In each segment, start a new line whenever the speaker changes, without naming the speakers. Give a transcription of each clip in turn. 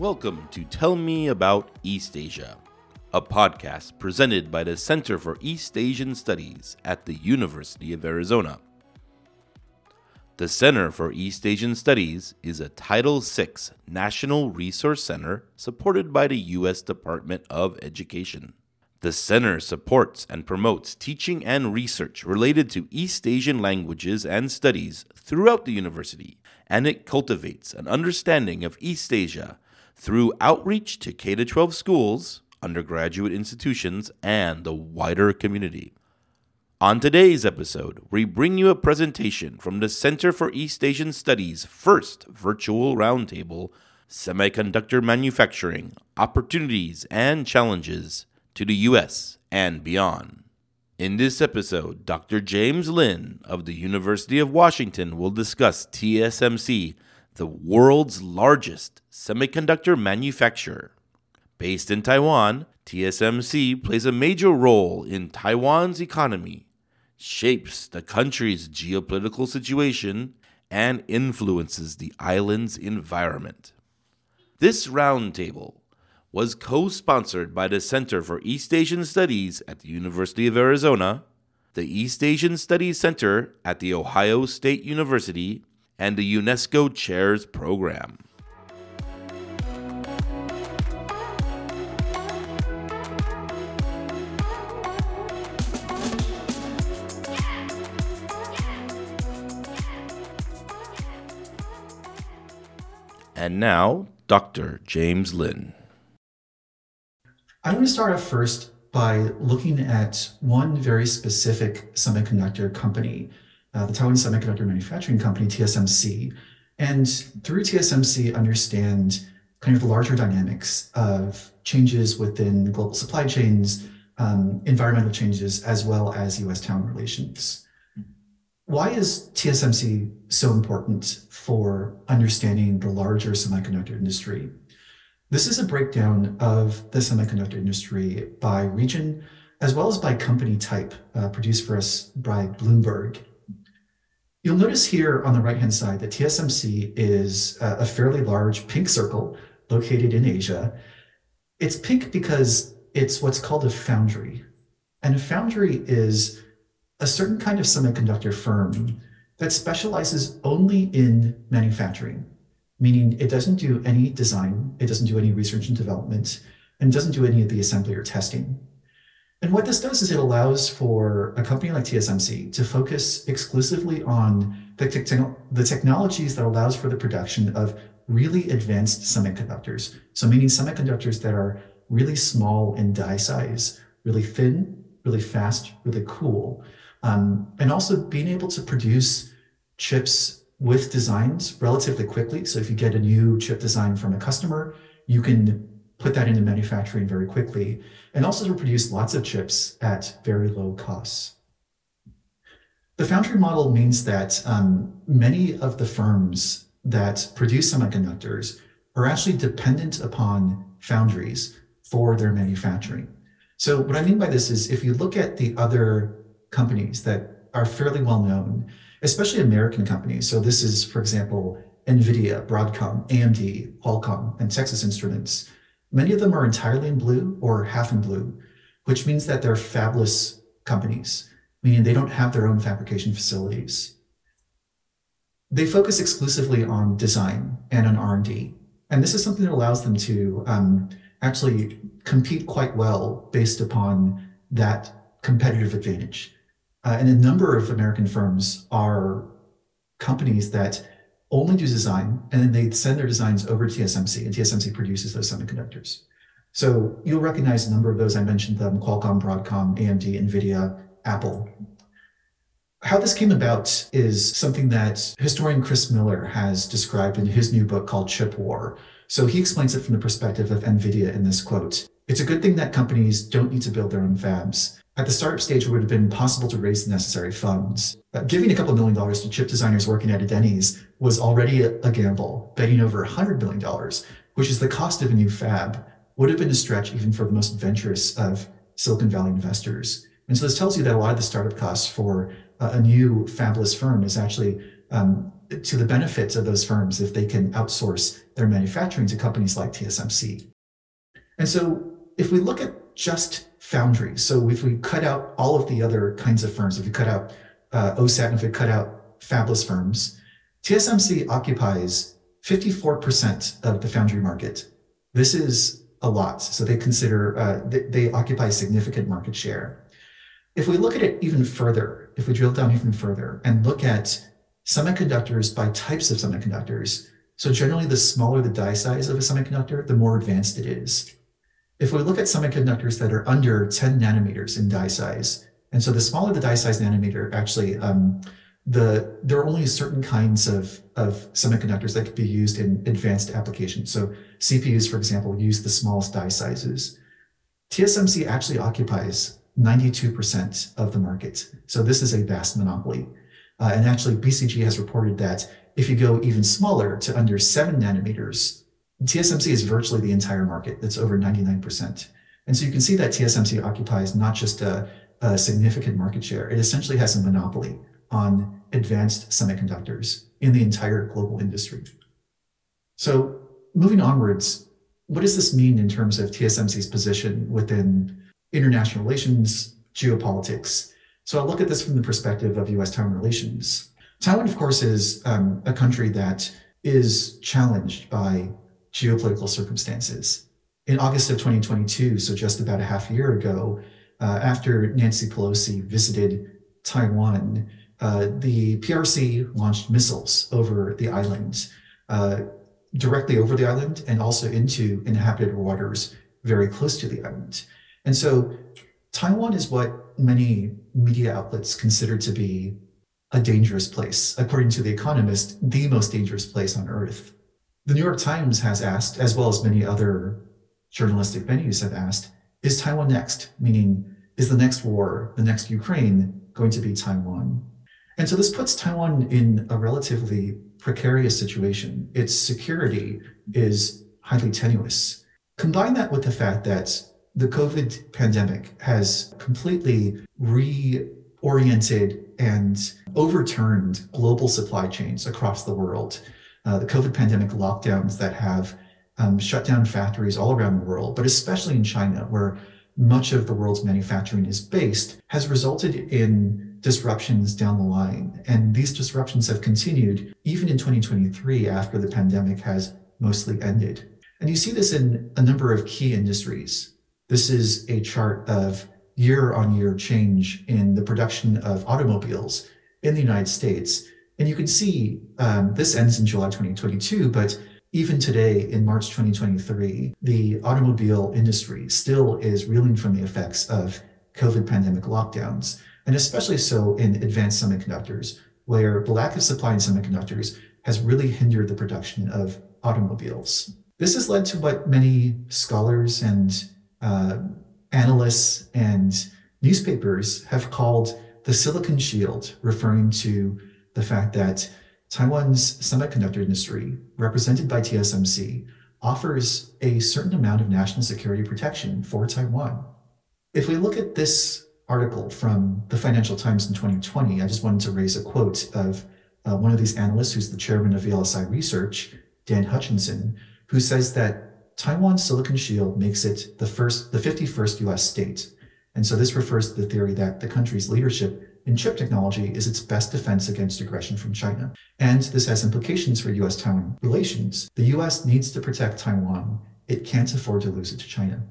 Welcome to Tell Me About East Asia, a podcast presented by the Center for East Asian Studies at the University of Arizona. The Center for East Asian Studies is a Title VI National Resource Center supported by the U.S. Department of Education. The center supports and promotes teaching and research related to East Asian languages and studies throughout the university, and it cultivates an understanding of East Asia through outreach to K 12 schools, undergraduate institutions, and the wider community. On today's episode, we bring you a presentation from the Center for East Asian Studies' first virtual roundtable Semiconductor Manufacturing Opportunities and Challenges to the U.S. and beyond. In this episode, Dr. James Lin of the University of Washington will discuss TSMC, the world's largest semiconductor manufacturer. Based in Taiwan, TSMC plays a major role in Taiwan's economy shapes the country's geopolitical situation, and influences the island's environment. This roundtable was co sponsored by the Center for East Asian Studies at the University of Arizona, the East Asian Studies Center at The Ohio State University, and the UNESCO Chairs Program. And now, Dr. James Lin.
I'm going to start off first by looking at one very specific semiconductor company, uh, the Taiwan Semiconductor Manufacturing Company, TSMC, and through TSMC understand kind of the larger dynamics of changes within global supply chains, um, environmental changes, as well as US-Taiwan relations. Why is TSMC so important for understanding the larger semiconductor industry? This is a breakdown of the semiconductor industry by region, as well as by company type, uh, produced for us by Bloomberg. You'll notice here on the right-hand side that TSMC is a fairly large pink circle located in Asia. It's pink because it's what's called a foundry. And a foundry is a certain kind of semiconductor firm that specializes only in manufacturing, meaning it doesn't do any design, it doesn't do any research and development, and doesn't do any of the assembly or testing. And what this does is it allows for a company like TSMC to focus exclusively on the, te- the technologies that allows for the production of really advanced semiconductors. So meaning semiconductors that are really small in die size, really thin, really fast, really cool, um, and also being able to produce chips with designs relatively quickly. So if you get a new chip design from a customer, you can put that into manufacturing very quickly, and also to produce lots of chips at very low costs. The foundry model means that um, many of the firms that produce semiconductors are actually dependent upon foundries for their manufacturing. So what I mean by this is if you look at the other companies that are fairly well known, especially American companies. So this is, for example, NVIDIA, Broadcom, AMD, Qualcomm, and Texas Instruments. Many of them are entirely in blue or half in blue, which means that they're fabless companies, meaning they don't have their own fabrication facilities. They focus exclusively on design and on R&D. And this is something that allows them to um, actually compete quite well based upon that competitive advantage. Uh, and a number of American firms are companies that only do design and then they send their designs over to TSMC and TSMC produces those semiconductors. So you'll recognize a number of those. I mentioned them, Qualcomm, Broadcom, AMD, NVIDIA, Apple. How this came about is something that historian Chris Miller has described in his new book called Chip War. So he explains it from the perspective of NVIDIA in this quote. It's a good thing that companies don't need to build their own fabs. At the startup stage, it would have been possible to raise the necessary funds. Uh, giving a couple million dollars to chip designers working at a Denny's was already a, a gamble. Betting over $100 million, which is the cost of a new fab, would have been a stretch even for the most adventurous of Silicon Valley investors. And so this tells you that a lot of the startup costs for uh, a new fabless firm is actually um, to the benefits of those firms if they can outsource their manufacturing to companies like TSMC. And so if we look at just foundries, so if we cut out all of the other kinds of firms, if we cut out uh, OSAT, and if we cut out fabless firms, TSMC occupies 54% of the foundry market. This is a lot. So they consider, uh, they occupy significant market share. If we look at it even further, if we drill down even further and look at semiconductors by types of semiconductors, so generally the smaller the die size of a semiconductor, the more advanced it is. If we look at semiconductors that are under 10 nanometers in die size, and so the smaller the die size nanometer, actually, um, the there are only certain kinds of, of semiconductors that could be used in advanced applications. So CPUs, for example, use the smallest die sizes. TSMC actually occupies 92% of the market. So this is a vast monopoly. Uh, and actually, BCG has reported that if you go even smaller to under seven nanometers, TSMC is virtually the entire market. That's over 99%. And so you can see that TSMC occupies not just a, a significant market share, it essentially has a monopoly on advanced semiconductors in the entire global industry. So moving onwards, what does this mean in terms of TSMC's position within international relations, geopolitics? So I'll look at this from the perspective of US Taiwan relations. Taiwan, of course, is um, a country that is challenged by geopolitical circumstances. In August of 2022, so just about a half year ago, uh, after Nancy Pelosi visited Taiwan, uh, the PRC launched missiles over the island, uh, directly over the island, and also into inhabited waters very close to the island. And so Taiwan is what many media outlets consider to be a dangerous place. According to The Economist, the most dangerous place on earth. The New York Times has asked, as well as many other journalistic venues have asked, is Taiwan next? Meaning, is the next war, the next Ukraine, going to be Taiwan? And so this puts Taiwan in a relatively precarious situation. Its security is highly tenuous. Combine that with the fact that the COVID pandemic has completely reoriented and overturned global supply chains across the world. Uh, the COVID pandemic lockdowns that have um, shut down factories all around the world, but especially in China, where much of the world's manufacturing is based, has resulted in disruptions down the line. And these disruptions have continued even in 2023 after the pandemic has mostly ended. And you see this in a number of key industries. This is a chart of year on year change in the production of automobiles in the United States. And you can see um, this ends in July 2022, but even today in March 2023, the automobile industry still is reeling from the effects of COVID pandemic lockdowns and especially so in advanced semiconductors, where the lack of supply in semiconductors has really hindered the production of automobiles. This has led to what many scholars and uh, analysts and newspapers have called the silicon shield, referring to the fact that Taiwan's semiconductor industry, represented by TSMC, offers a certain amount of national security protection for Taiwan. If we look at this article from the Financial Times in 2020, I just wanted to raise a quote of uh, one of these analysts who's the chairman of VLSI Research, Dan Hutcheson, who says that Taiwan's Silicon Shield makes it the first, the 51st US state. And so this refers to the theory that the country's leadership in chip technology is its best defense against aggression from China. And this has implications for US Taiwan relations. The US needs to protect Taiwan. It can't afford to lose it to China.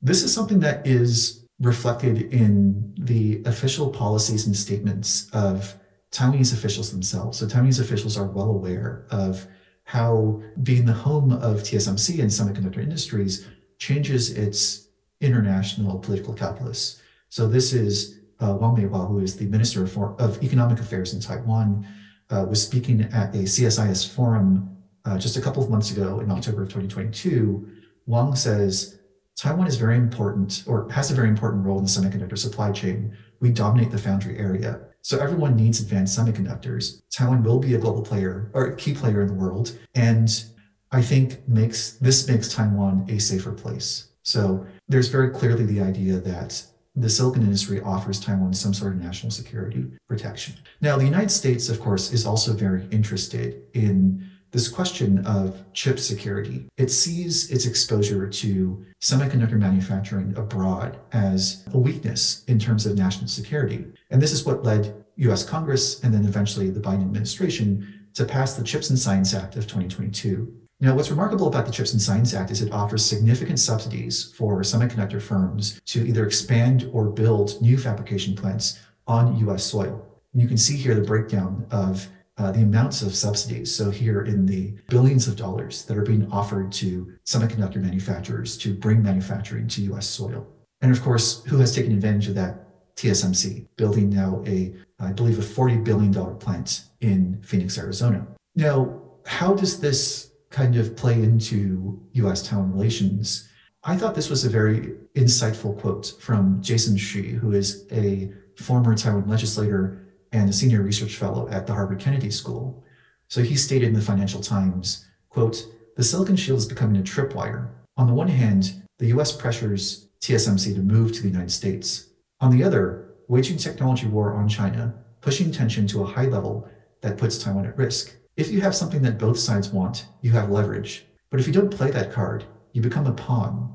This is something that is reflected in the official policies and statements of Taiwanese officials themselves. So Taiwanese officials are well aware of how being the home of TSMC and semiconductor industries changes its international political calculus. So this is uh, Wang Meihua, who is the Minister of, of Economic Affairs in Taiwan, uh, was speaking at a CSIS forum uh, just a couple of months ago in October of 2022. Wang says Taiwan is very important or has a very important role in the semiconductor supply chain. We dominate the foundry area. So everyone needs advanced semiconductors. Taiwan will be a global player or a key player in the world. And I think makes this makes Taiwan a safer place. So there's very clearly the idea that the silicon industry offers Taiwan some sort of national security protection. Now, the United States, of course, is also very interested in this question of chip security. It sees its exposure to semiconductor manufacturing abroad as a weakness in terms of national security. And this is what led US Congress and then eventually the Biden administration to pass the Chips and Science Act of 2022. Now, what's remarkable about the Chips and Science Act is it offers significant subsidies for semiconductor firms to either expand or build new fabrication plants on US soil. And you can see here the breakdown of uh, the amounts of subsidies. So, here in the billions of dollars that are being offered to semiconductor manufacturers to bring manufacturing to US soil. And of course, who has taken advantage of that? TSMC, building now a, I believe, a $40 billion plant in Phoenix, Arizona. Now, how does this kind of play into US Taiwan relations? I thought this was a very insightful quote from Jason Hsu, who is a former Taiwan legislator and a senior research fellow at the Harvard Kennedy School. So he stated in the Financial Times, quote, the Silicon Shield is becoming a tripwire. On the one hand, the US pressures TSMC to move to the United States. On the other, waging technology war on China, pushing tension to a high level that puts Taiwan at risk. If you have something that both sides want, you have leverage. But if you don't play that card, you become a pawn.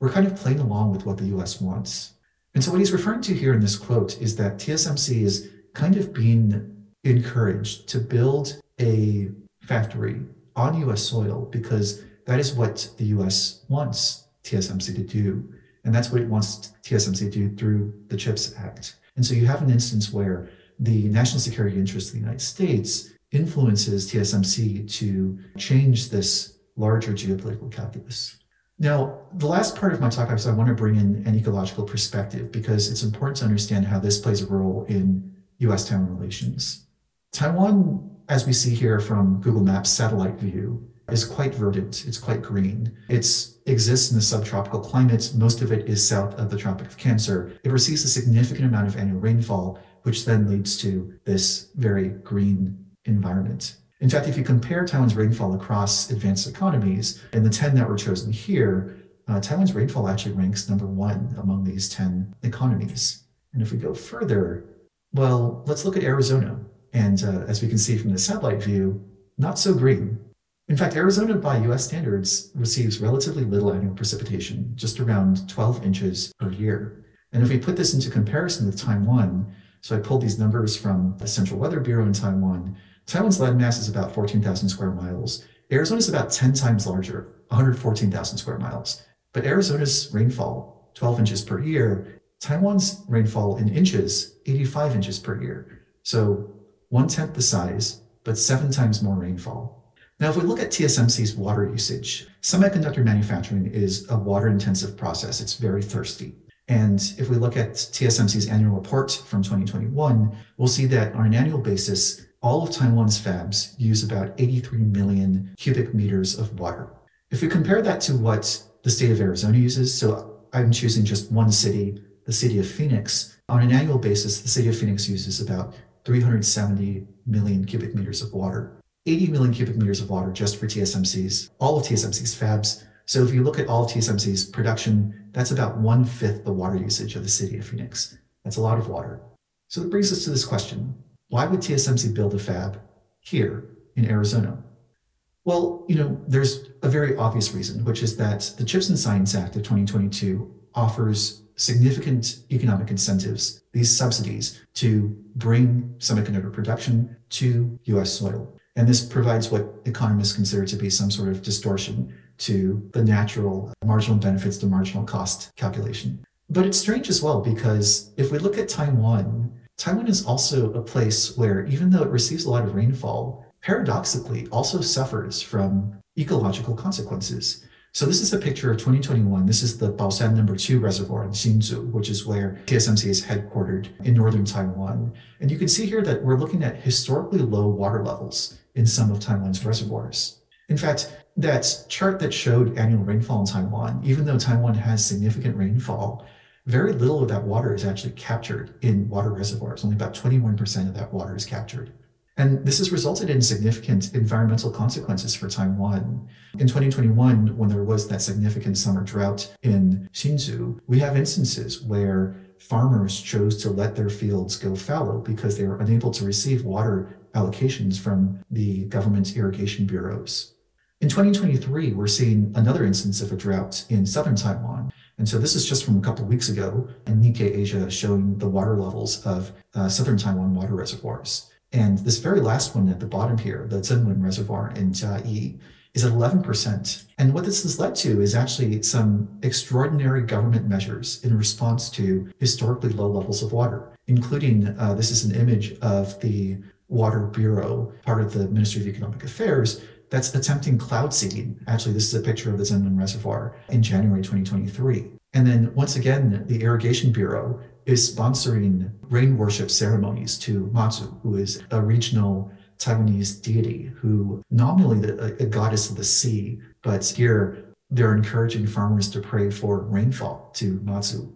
We're kind of playing along with what the US wants. And so, what he's referring to here in this quote is that TSMC is kind of being encouraged to build a factory on US soil because that is what the US wants TSMC to do. And that's what it wants TSMC to do through the CHIPS Act. And so you have an instance where the national security interests of the United States influences TSMC to change this larger geopolitical calculus. Now, the last part of my talk is I want to bring in an ecological perspective because it's important to understand how this plays a role in US Taiwan relations. Taiwan, as we see here from Google Maps satellite view, is quite verdant. It's quite green. It exists in the subtropical climates. Most of it is south of the Tropic of Cancer. It receives a significant amount of annual rainfall, which then leads to this very green environment. In fact, if you compare Taiwan's rainfall across advanced economies, and the 10 that were chosen here, uh, Taiwan's rainfall actually ranks number one among these 10 economies. And if we go further, well, let's look at Arizona. And uh, as we can see from the satellite view, not so green. In fact, Arizona, by US standards, receives relatively little annual precipitation, just around 12 inches per year. And if we put this into comparison with Taiwan, so I pulled these numbers from the Central Weather Bureau in Taiwan. Taiwan's land mass is about 14,000 square miles. Arizona is about 10 times larger, 114,000 square miles. But Arizona's rainfall, 12 inches per year, Taiwan's rainfall in inches, 85 inches per year. So one tenth the size, but seven times more rainfall. Now, if we look at TSMC's water usage, semiconductor manufacturing is a water intensive process. It's very thirsty. And if we look at TSMC's annual report from 2021, we'll see that on an annual basis, all of Taiwan's fabs use about 83 million cubic meters of water. If we compare that to what the state of Arizona uses, so I'm choosing just one city, the city of Phoenix, on an annual basis, the city of Phoenix uses about 370 million cubic meters of water. 80 million cubic meters of water just for TSMC's, all of TSMC's fabs. So if you look at all of TSMC's production, that's about one fifth the water usage of the city of Phoenix. That's a lot of water. So that brings us to this question why would TSMC build a fab here in Arizona? Well, you know, there's a very obvious reason, which is that the Chips and Science Act of 2022 offers significant economic incentives, these subsidies, to bring semiconductor production to US soil. And this provides what economists consider to be some sort of distortion to the natural marginal benefits to marginal cost calculation. But it's strange as well because if we look at Taiwan, Taiwan is also a place where, even though it receives a lot of rainfall, paradoxically also suffers from ecological consequences. So this is a picture of 2021. This is the Baoshan number two reservoir in Hsinchu, which is where TSMC is headquartered in northern Taiwan. And you can see here that we're looking at historically low water levels in some of Taiwan's reservoirs. In fact, that chart that showed annual rainfall in Taiwan, even though Taiwan has significant rainfall, very little of that water is actually captured in water reservoirs. Only about 21% of that water is captured. And this has resulted in significant environmental consequences for Taiwan. In 2021, when there was that significant summer drought in Hsinchu, we have instances where farmers chose to let their fields go fallow because they were unable to receive water allocations from the government's irrigation bureaus. In 2023, we're seeing another instance of a drought in southern Taiwan. And so this is just from a couple weeks ago, and Nikkei Asia showing the water levels of uh, southern Taiwan water reservoirs. And this very last one at the bottom here, the Zengwen Reservoir in Chiayi, is at 11%. And what this has led to is actually some extraordinary government measures in response to historically low levels of water, including uh, this is an image of the Water Bureau, part of the Ministry of Economic Affairs, that's attempting cloud seeding. Actually, this is a picture of the Zengwen Reservoir in January 2023. And then once again, the Irrigation Bureau is sponsoring rain worship ceremonies to Mazu, who is a regional Taiwanese deity who nominally the, a goddess of the sea, but here they're encouraging farmers to pray for rainfall to Mazu.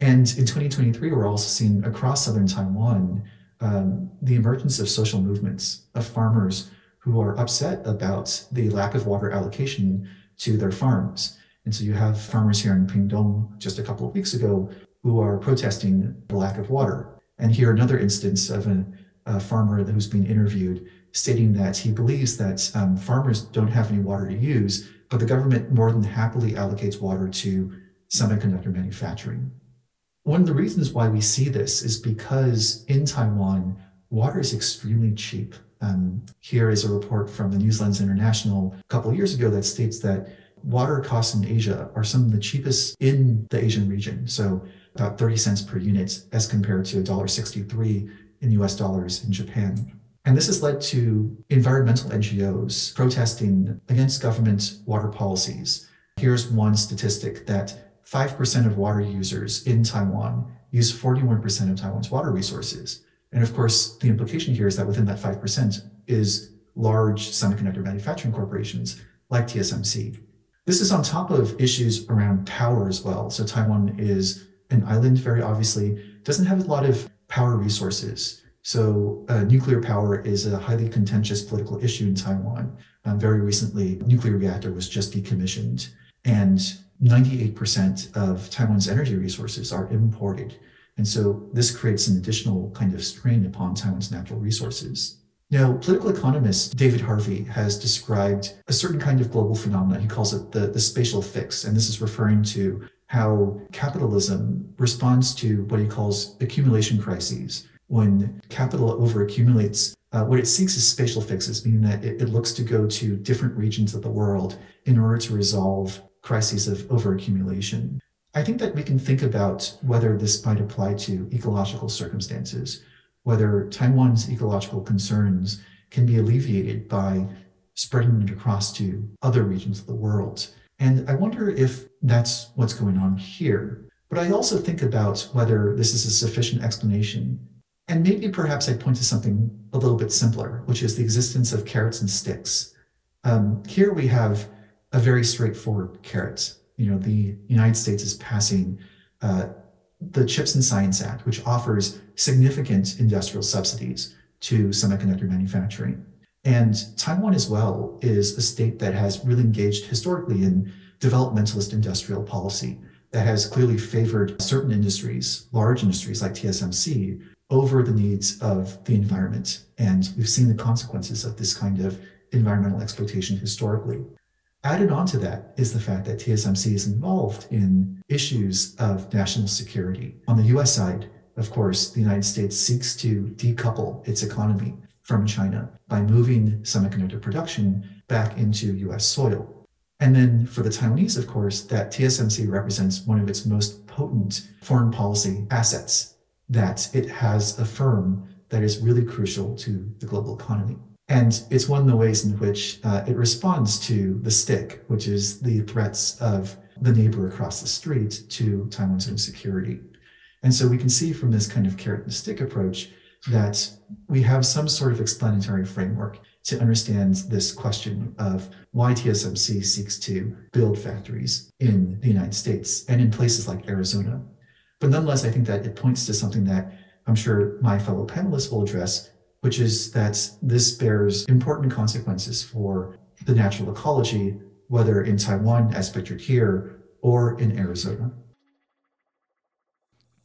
And in 2023, we're also seeing across southern Taiwan um, the emergence of social movements of farmers who are upset about the lack of water allocation to their farms. And so you have farmers here in Pingtung just a couple of weeks ago who are protesting the lack of water. And here another instance of a, a farmer who's being interviewed stating that he believes that um, farmers don't have any water to use, but the government more than happily allocates water to semiconductor manufacturing. One of the reasons why we see this is because in Taiwan, water is extremely cheap. Um, here is a report from the News Lens International a couple years ago that states that water costs in Asia are some of the cheapest in the Asian region. So about 30 cents per unit as compared to $1.63 in US dollars in Japan. And this has led to environmental NGOs protesting against government water policies. Here's one statistic that 5% of water users in Taiwan use 41% of Taiwan's water resources. And of course, the implication here is that within that 5% is large semiconductor manufacturing corporations like TSMC. This is on top of issues around power as well. So Taiwan is an island, very obviously, doesn't have a lot of power resources. So uh, nuclear power is a highly contentious political issue in Taiwan. Um, very recently, nuclear reactor was just decommissioned, and 98% of Taiwan's energy resources are imported. And so this creates an additional kind of strain upon Taiwan's natural resources. Now, political economist David Harvey has described a certain kind of global phenomenon. He calls it the, the spatial fix. And this is referring to how capitalism responds to what he calls accumulation crises. When capital overaccumulates, uh, what it seeks is spatial fixes, meaning that it, it looks to go to different regions of the world in order to resolve crises of overaccumulation. I think that we can think about whether this might apply to ecological circumstances, whether Taiwan's ecological concerns can be alleviated by spreading it across to other regions of the world. And I wonder if that's what's going on here. But I also think about whether this is a sufficient explanation. And maybe perhaps I'd point to something a little bit simpler, which is the existence of carrots and sticks. Um, here we have a very straightforward carrot you know, the United States is passing uh, the CHIPS and Science Act, which offers significant industrial subsidies to semiconductor manufacturing. And Taiwan as well is a state that has really engaged historically in developmentalist industrial policy that has clearly favored certain industries, large industries like TSMC, over the needs of the environment. And we've seen the consequences of this kind of environmental exploitation historically. Added on to that is the fact that TSMC is involved in issues of national security. On the US side, of course, the United States seeks to decouple its economy from China by moving semiconductor production back into US soil. And then for the Taiwanese, of course, that TSMC represents one of its most potent foreign policy assets, that it has a firm that is really crucial to the global economy. And it's one of the ways in which uh, it responds to the stick, which is the threats of the neighbor across the street to Taiwan's own security. And so we can see from this kind of carrot and stick approach that we have some sort of explanatory framework to understand this question of why TSMC seeks to build factories in the United States and in places like Arizona. But nonetheless, I think that it points to something that I'm sure my fellow panelists will address, which is that this bears important consequences for the natural ecology, whether in Taiwan, as pictured here, or in Arizona.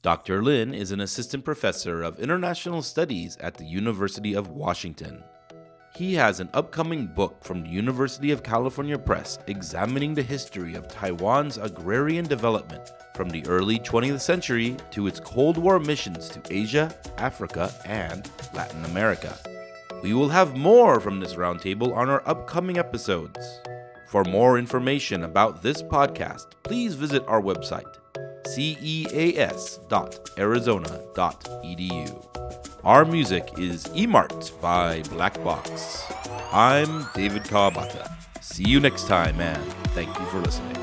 Dr. Lin is an assistant professor of international studies at the University of Washington. He has an upcoming book from the University of California Press examining the history of Taiwan's agrarian development from the early 20th century to its Cold War missions to Asia, Africa, and Latin America. We will have more from this roundtable on our upcoming episodes. For more information about this podcast, please visit our website, ceas.arizona.edu. Our music is Emart by Black Box. I'm David Kawabata. See you next time, and thank you for listening.